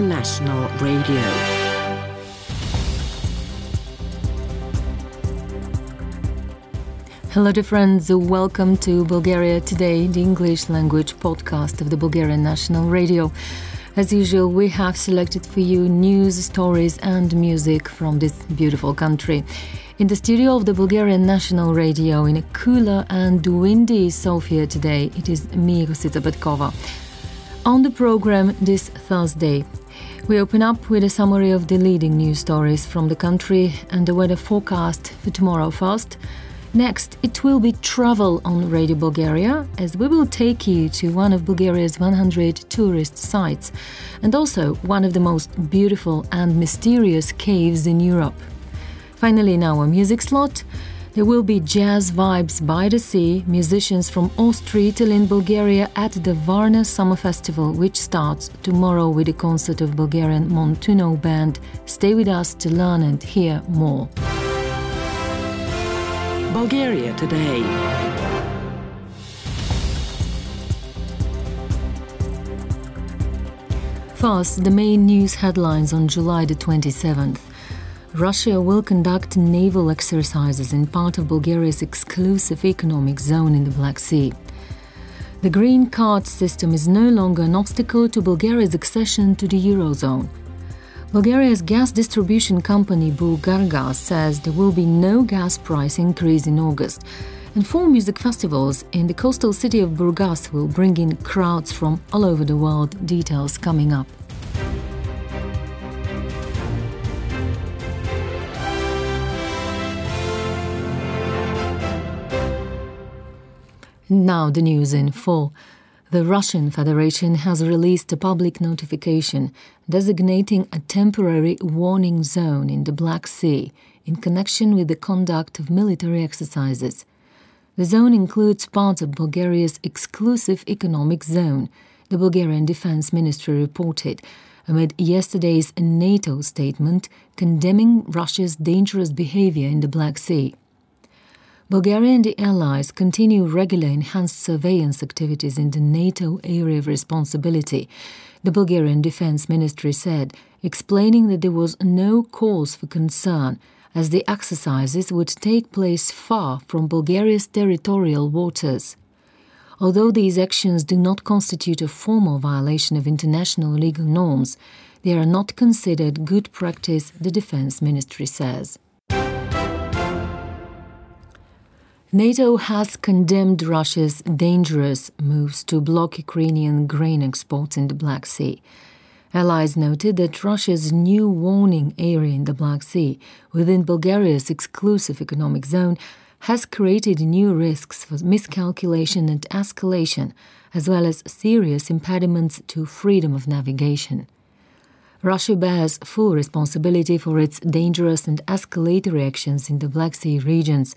National Radio. Hello, dear friends. Welcome to Bulgaria Today, the English language podcast of the Bulgarian National Radio. As usual, we have selected for you news, stories, and music from this beautiful country. In the studio of the Bulgarian National Radio, in a cooler and windy Sofia today, it is me, Rosita Petkova. On the program this Thursday, we open up with a summary of the leading news stories from the country and the weather forecast for tomorrow first. Next, it will be travel on Radio Bulgaria as we will take you to one of Bulgaria's 100 tourist sites and also one of the most beautiful and mysterious caves in Europe. Finally, in our music slot, there will be jazz vibes by the sea, musicians from Austria, Italy, and Bulgaria at the Varna Summer Festival, which starts tomorrow with a concert of Bulgarian Montuno Band. Stay with us to learn and hear more. Bulgaria Today. First, the main news headlines on July the 27th. Russia will conduct naval exercises in part of Bulgaria's exclusive economic zone in the Black Sea. The green card system is no longer an obstacle to Bulgaria's accession to the Eurozone. Bulgaria's gas distribution company Bulgargaz says there will be no gas price increase in August, and four music festivals in the coastal city of Burgas will bring in crowds from all over the world. Details coming up. Now, the news in full. The Russian Federation has released a public notification designating a temporary warning zone in the Black Sea in connection with the conduct of military exercises. The zone includes parts of Bulgaria's exclusive economic zone, the Bulgarian Defense Ministry reported, amid yesterday's NATO statement condemning Russia's dangerous behavior in the Black Sea. Bulgaria and the Allies continue regular enhanced surveillance activities in the NATO area of responsibility, the Bulgarian Defense Ministry said, explaining that there was no cause for concern as the exercises would take place far from Bulgaria's territorial waters. Although these actions do not constitute a formal violation of international legal norms, they are not considered good practice, the Defense Ministry says. NATO has condemned Russia's dangerous moves to block Ukrainian grain exports in the Black Sea. Allies noted that Russia's new warning area in the Black Sea, within Bulgaria's exclusive economic zone, has created new risks for miscalculation and escalation, as well as serious impediments to freedom of navigation. Russia bears full responsibility for its dangerous and escalatory actions in the Black Sea regions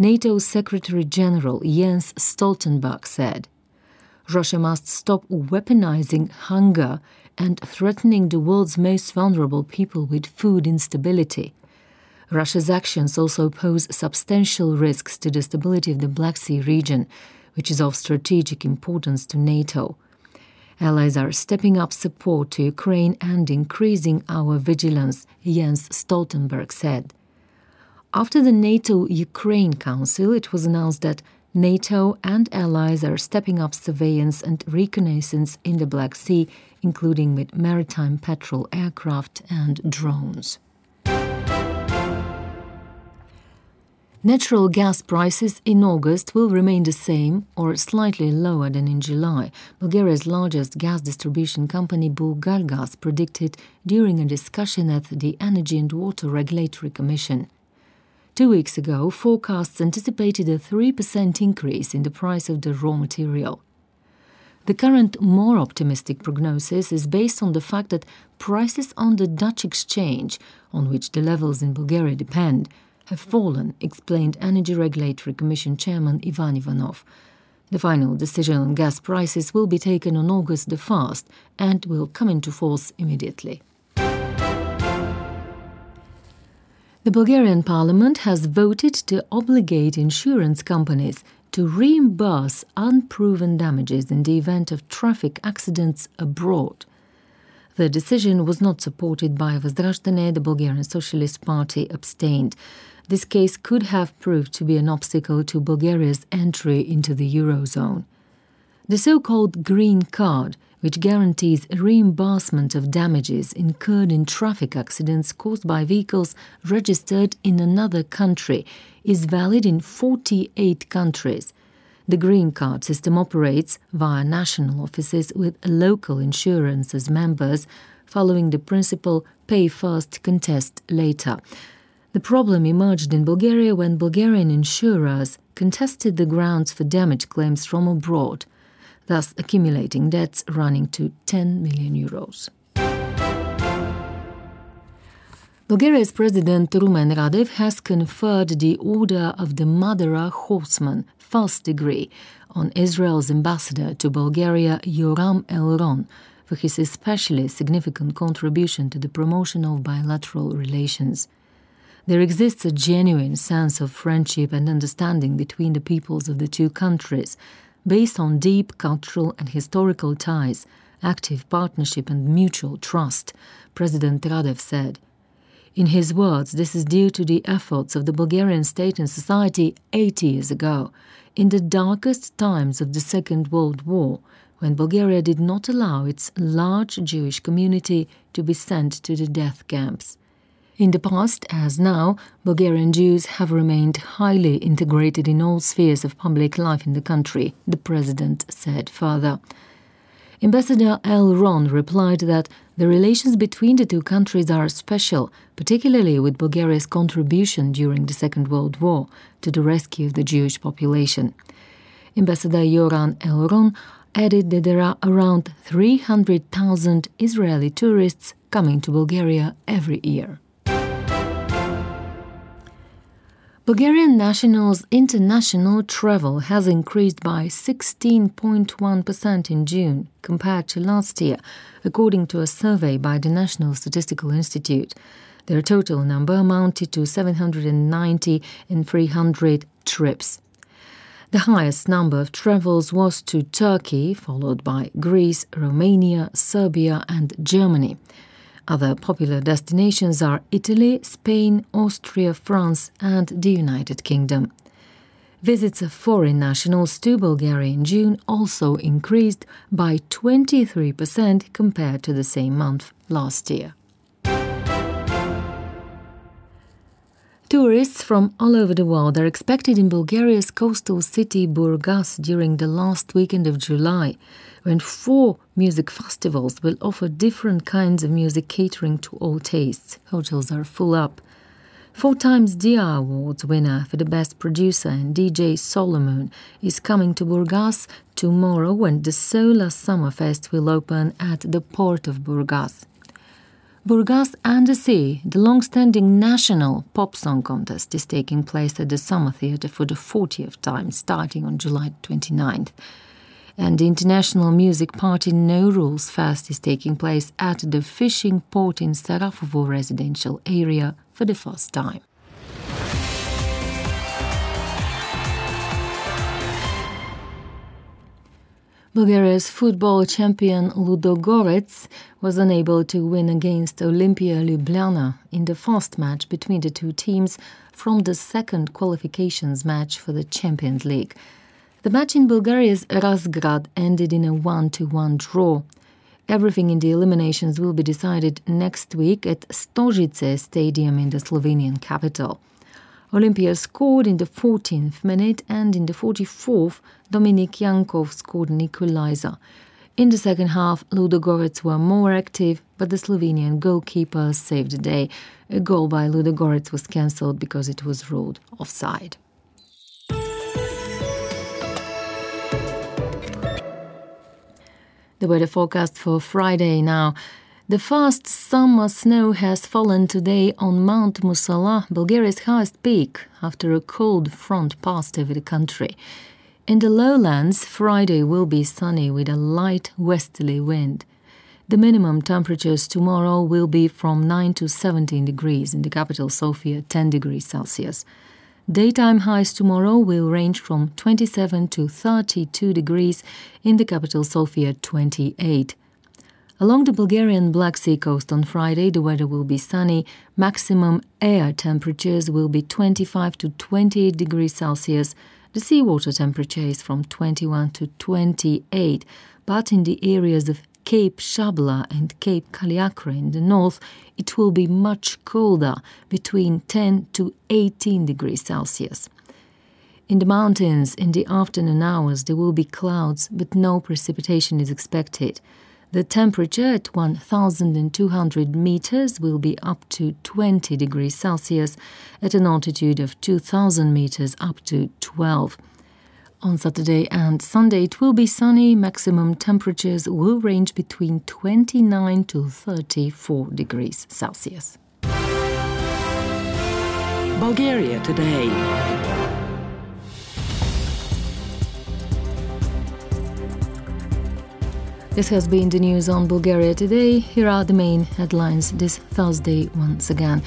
NATO Secretary General Jens Stoltenberg said Russia must stop weaponizing hunger and threatening the world's most vulnerable people with food instability. Russia's actions also pose substantial risks to the stability of the Black Sea region, which is of strategic importance to NATO. Allies are stepping up support to Ukraine and increasing our vigilance, Jens Stoltenberg said. After the NATO Ukraine Council, it was announced that NATO and allies are stepping up surveillance and reconnaissance in the Black Sea, including with maritime patrol aircraft and drones. Natural gas prices in August will remain the same or slightly lower than in July, Bulgaria's largest gas distribution company Bulgargaz predicted during a discussion at the Energy and Water Regulatory Commission. Two weeks ago, forecasts anticipated a 3% increase in the price of the raw material. The current more optimistic prognosis is based on the fact that prices on the Dutch exchange, on which the levels in Bulgaria depend, have fallen, explained Energy Regulatory Commission Chairman Ivan Ivanov. The final decision on gas prices will be taken on August the 1st and will come into force immediately. The Bulgarian parliament has voted to obligate insurance companies to reimburse unproven damages in the event of traffic accidents abroad. The decision was not supported by Vazrazhdane, the Bulgarian Socialist Party abstained. This case could have proved to be an obstacle to Bulgaria's entry into the Eurozone. The so called Green Card, which guarantees reimbursement of damages incurred in traffic accidents caused by vehicles registered in another country, is valid in 48 countries. The Green Card system operates via national offices with local insurance as members, following the principle pay first, contest later. The problem emerged in Bulgaria when Bulgarian insurers contested the grounds for damage claims from abroad, thus accumulating debts running to 10 million euros. Bulgaria's President Rumen Radev has conferred the Order of the Madara Horseman First Degree on Israel's ambassador to Bulgaria, Yoram Elron, for his especially significant contribution to the promotion of bilateral relations. There exists a genuine sense of friendship and understanding between the peoples of the two countries, based on deep cultural and historical ties, active partnership, and mutual trust, President Radev said. In his words, this is due to the efforts of the Bulgarian state and society 80 years ago, in the darkest times of the Second World War, when Bulgaria did not allow its large Jewish community to be sent to the death camps. In the past, as now, Bulgarian Jews have remained highly integrated in all spheres of public life in the country, the president said further. Ambassador Elron replied that the relations between the two countries are special, particularly with Bulgaria's contribution during the Second World War to the rescue of the Jewish population. Ambassador Yoram Elron added that there are around 300,000 Israeli tourists coming to Bulgaria every year. Bulgarian nationals' international travel has increased by 16.1% in June compared to last year, according to a survey by the National Statistical Institute. Their total number amounted to 790 in 300 trips. The highest number of travels was to Turkey, followed by Greece, Romania, Serbia, and Germany. Other popular destinations are Italy, Spain, Austria, France, and the United Kingdom. Visits of foreign nationals to Bulgaria in June also increased by 23% compared to the same month last year. Tourists from all over the world are expected in Bulgaria's coastal city Burgas during the last weekend of July when four music festivals will offer different kinds of music catering to all tastes. Hotels are full up. Four times DJ Awards winner for the best producer and DJ Solomun is coming to Burgas tomorrow when the Solar Summerfest will open at the port of Burgas. Burgas and the Sea, the long-standing national pop song contest, is taking place at the Summer Theatre for the 40th time, starting on July 29th and the International Music Party No Rules Fest is taking place at the fishing port in Sarafovo residential area for the first time. Bulgaria's football champion Ludogorets was unable to win against Olympia Ljubljana in the first match between the two teams from the second qualifications match for the Champions League. The match in Bulgaria's Razgrad ended in a 1 to 1 draw. Everything in the eliminations will be decided next week at Stožice Stadium in the Slovenian capital. Olympia scored in the 14th minute and in the 44th, Dominik Yankov scored an equalizer. In the second half, Ludogorets were more active, but the Slovenian goalkeeper saved the day. A goal by Ludogorets was cancelled because it was ruled offside. The weather forecast for Friday now. The first summer snow has fallen today on Mount Musala, Bulgaria's highest peak, after a cold front passed over the country. In the lowlands, Friday will be sunny with a light westerly wind. The minimum temperatures tomorrow will be from 9 to 17 degrees, in the capital Sofia 10 degrees Celsius. Daytime highs tomorrow will range from 27 to 32 degrees, in the capital Sofia 28. Along the Bulgarian Black Sea coast on Friday, the weather will be sunny. Maximum air temperatures will be 25 to 28 degrees Celsius. The seawater temperature is from 21 to 28, but in the areas of Cape Shabla and Cape Kaliakra in the north, it will be much colder, between 10 to 18 degrees Celsius. In the mountains, in the afternoon hours, there will be clouds, but no precipitation is expected. The temperature at 1200 meters will be up to 20 degrees Celsius, at an altitude of 2000 meters up to 12. On Saturday and Sunday, it will be sunny. Maximum temperatures will range between 29 to 34 degrees Celsius. Bulgaria today. This has been the news on Bulgaria today. Here are the main headlines this Thursday once again.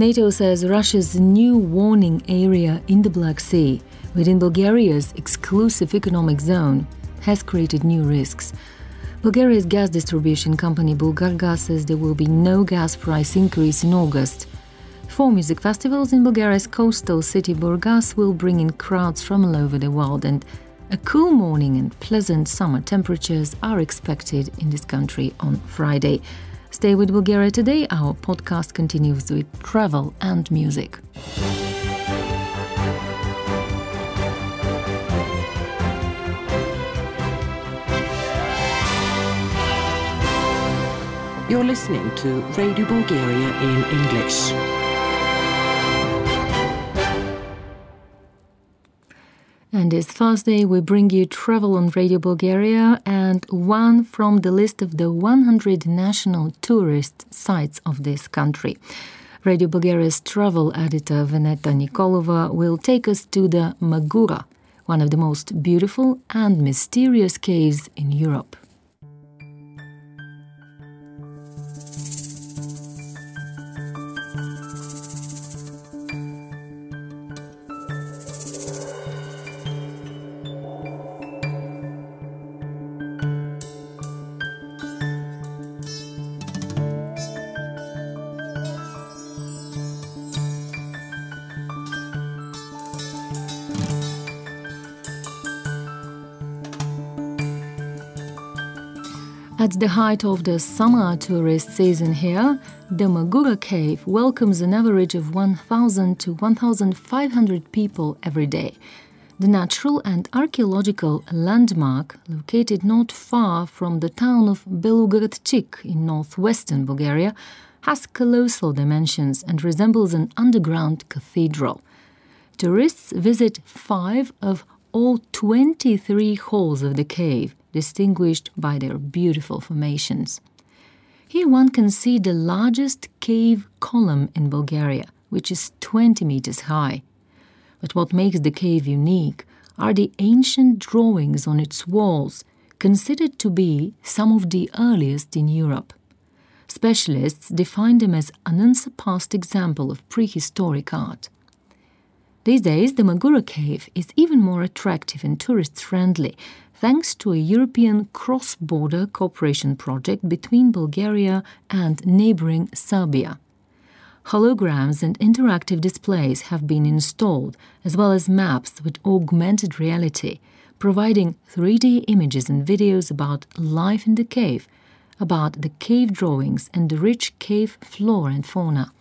NATO says Russia's new warning area in the Black Sea, within Bulgaria's exclusive economic zone, has created new risks. Bulgaria's gas distribution company Bulgargaz says there will be no gas price increase in August. Four music festivals in Bulgaria's coastal city Burgas will bring in crowds from all over the world and a cool morning and pleasant summer temperatures are expected in this country on Friday. Stay with Bulgaria today. Our podcast continues with travel and music. You're listening to Radio Bulgaria in English. And this Thursday, we bring you travel on Radio Bulgaria and one from the list of the 100 national tourist sites of this country. Radio Bulgaria's travel editor Veneta Nikolova will take us to the Magura, one of the most beautiful and mysterious caves in Europe. At the height of the summer tourist season here, the Magura Cave welcomes an average of 1,000 to 1,500 people every day. The natural and archaeological landmark, located not far from the town of Belogradchik in northwestern Bulgaria, has colossal dimensions and resembles an underground cathedral. Tourists visit five of all 23 halls of the cave, distinguished by their beautiful formations. Here one can see the largest cave column in Bulgaria, which is 20 meters high. But what makes the cave unique are the ancient drawings on its walls, considered to be some of the earliest in Europe. Specialists define them as an unsurpassed example of prehistoric art. These days, the Magura Cave is even more attractive and tourist friendly thanks to a European cross border cooperation project between Bulgaria and neighboring Serbia. Holograms and interactive displays have been installed, as well as maps with augmented reality, providing 3D images and videos about life in the cave, about the cave drawings and the rich cave flora and fauna.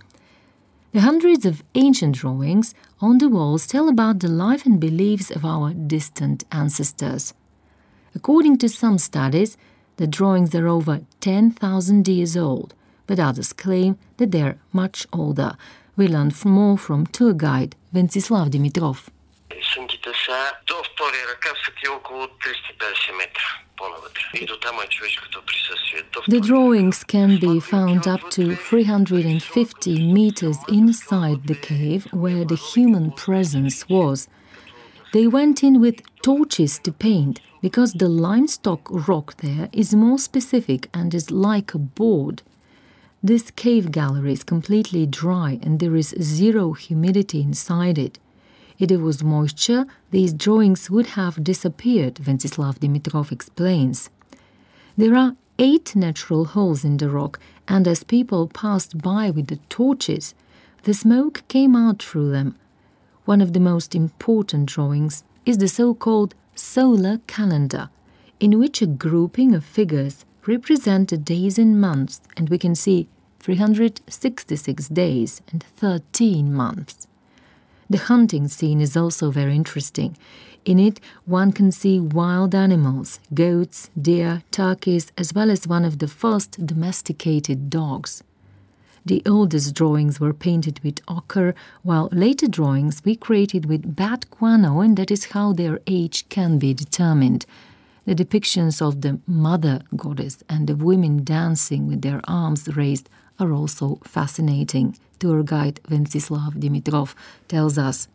The hundreds of ancient drawings on the walls tell about the life and beliefs of our distant ancestors. According to some studies, the drawings are over 10,000 years old, but others claim that they are much older. We learn more from tour guide Ventsislav Dimitrov Снимките са до втория ръкав са ти около 350 метра по-навътре. И до там е човешкото присъствие. The drawings can be found up to 350 meters inside the cave where the human presence was. They went in with torches to paint because the limestone rock there is more specific and is like a board. This cave gallery is completely dry and there is zero humidity inside it. If there was moisture, these drawings would have disappeared, Ventsislav Dimitrov explains. There are eight natural holes in the rock, and as people passed by with the torches, the smoke came out through them. One of the most important drawings is the so called solar calendar, in which a grouping of figures represent the days and months, and we can see 366 days and 13 months. The hunting scene is also very interesting. In it, one can see wild animals, goats, deer, turkeys, as well as one of the first domesticated dogs. The oldest drawings were painted with ochre, while later drawings we created with bat guano, and that is how their age can be determined. The depictions of the mother goddess and the women dancing with their arms raised are also fascinating, tour guide Ventsislav Dimitrov tells us.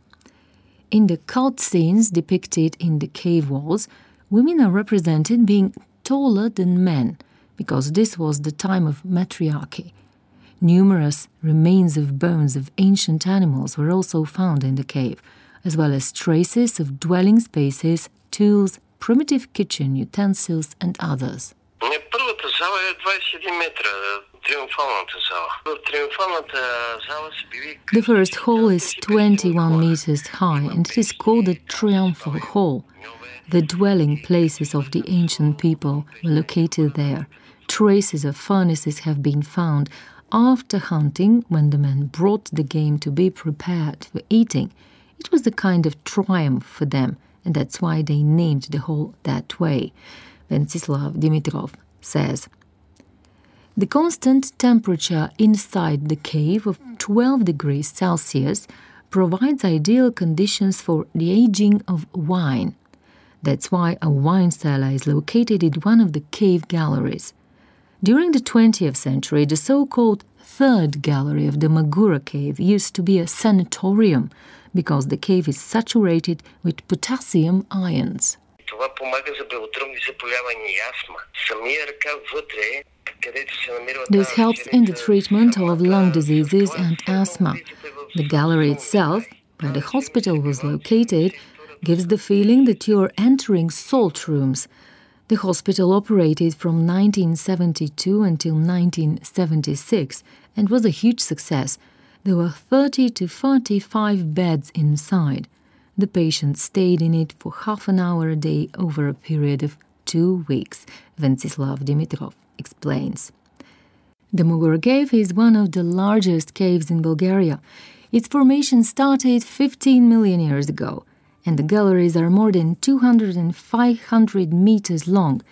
In the cult scenes depicted in the cave walls, women are represented being taller than men, because this was the time of matriarchy. Numerous remains of bones of ancient animals were also found in the cave, as well as traces of dwelling spaces, tools, primitive kitchen utensils, and others. Първата зала е 21 метра, The first hall is 21 meters high and it is called the Triumphal Hall. The dwelling places of the ancient people were located there. Traces of furnaces have been found. After hunting, when the men brought the game to be prepared for eating, it was a kind of triumph for them, and that's why they named the hall that way. Ventsislav Dimitrov says. The constant temperature inside the cave of 12 degrees Celsius provides ideal conditions for the aging of wine. That's why a wine cellar is located in one of the cave galleries. During the 20th century, the so called third gallery of the Magura cave used to be a sanatorium because the cave is saturated with potassium ions. Това помага за белотръвни заболявания и астма. Самия ръка вътре This helps in the treatment of lung diseases and asthma. The gallery itself, where the hospital was located, gives the feeling that you're entering salt rooms. The hospital operated from 1972 until 1976 and was a huge success. There were 30 to 45 beds inside. The patient stayed in it for half an hour a day over a period of two weeks, Ventsislav Dimitrov explains. The Magura Cave is one of the largest caves in Bulgaria. Its formation started 15 million years ago, and the galleries are more than 200 and 500 meters long.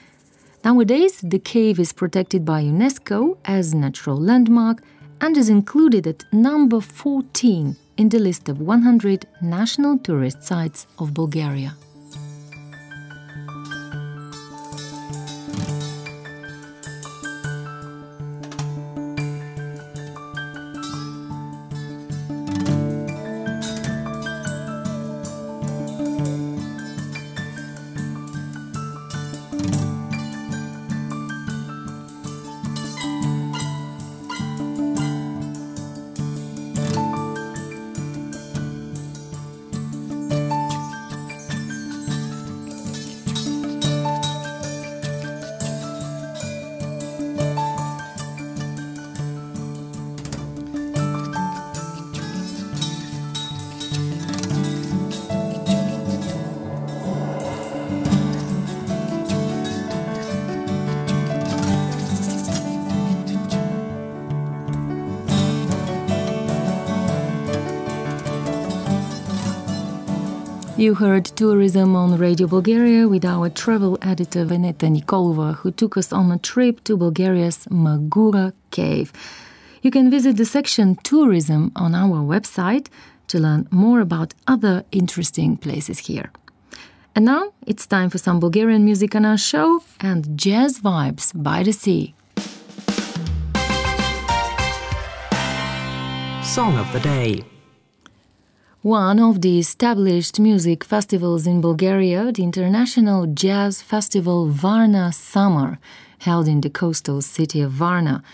Nowadays, the cave is protected by UNESCO as a natural landmark and is included at number 14 in the list of 100 national tourist sites of Bulgaria. You heard tourism on Radio Bulgaria with our travel editor Veneta Nikolova, who took us on a trip to Bulgaria's Magura cave. You can visit the section Tourism on our website to learn more about other interesting places here. And now it's time for some Bulgarian music on our show and jazz vibes by the sea. Song of the Day one of the established music festivals in Bulgaria, the International Jazz Festival Varna Summer, held in the coastal city of Varna,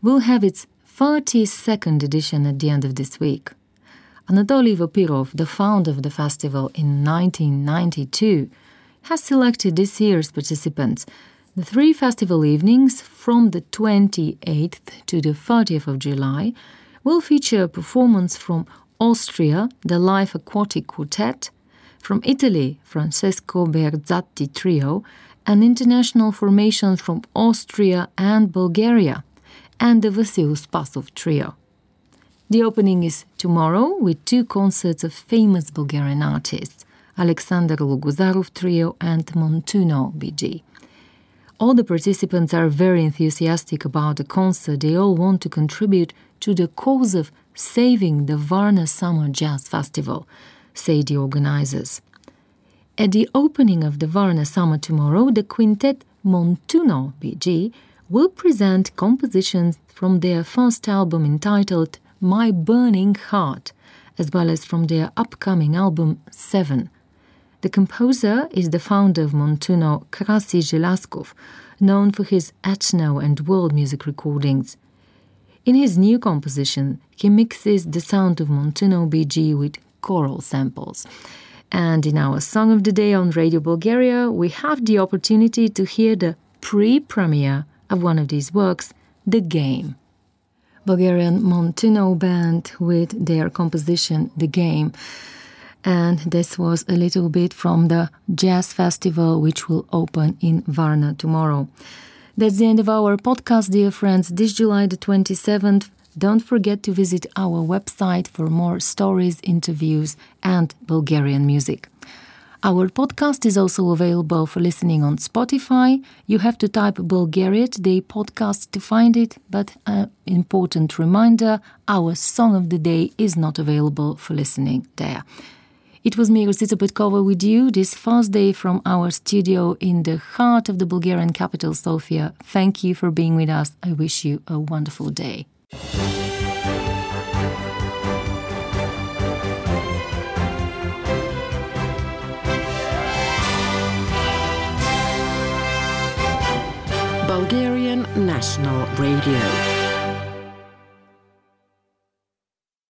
will have its 32nd edition at the end of this week. Anatoly Vapirov, the founder of the festival in 1992, has selected this year's participants The three festival evenings from the 28th to the 30th of July will feature a performance from Austria, the Live Aquatic Quartet, from Italy, Francesco Bearzatti Trio, an international formation from Austria and Bulgaria, and the Vasil Spasov Trio. The opening is tomorrow with two concerts of famous Bulgarian artists, Alexander Luguzarov Trio and Montuno BG. All the participants are very enthusiastic about the concert. They all want to contribute to the cause of saving the Varna Summer Jazz Festival, say the organizers. At the opening of the Varna Summer tomorrow, the quintet Montuno BG will present compositions from their first album entitled My Burning Heart, as well as from their upcoming album Seven. The composer is the founder of Montuno, Krasi Zhelyazkov, known for his ethno and world music recordings. In his new composition, he mixes the sound of Montuno BG with choral samples. And in our Song of the Day on Radio Bulgaria, we have the opportunity to hear the pre premiere of one of these works, The Game. Bulgarian Montuno band with their composition, The Game. And this was a little bit from the Jazz Festival, which will open in Varna tomorrow. That's the end of our podcast, dear friends. This July the 27th, don't forget to visit our website for more stories, interviews, and Bulgarian music. Our podcast is also available for listening on Spotify. You have to type Bulgaria Today podcast to find it, but an important reminder our song of the day is not available for listening there. It was me, Rosita Petkova, with you this first day from our studio in the heart of the Bulgarian capital, Sofia. Thank you for being with us. I wish you a wonderful day. Bulgarian National Radio.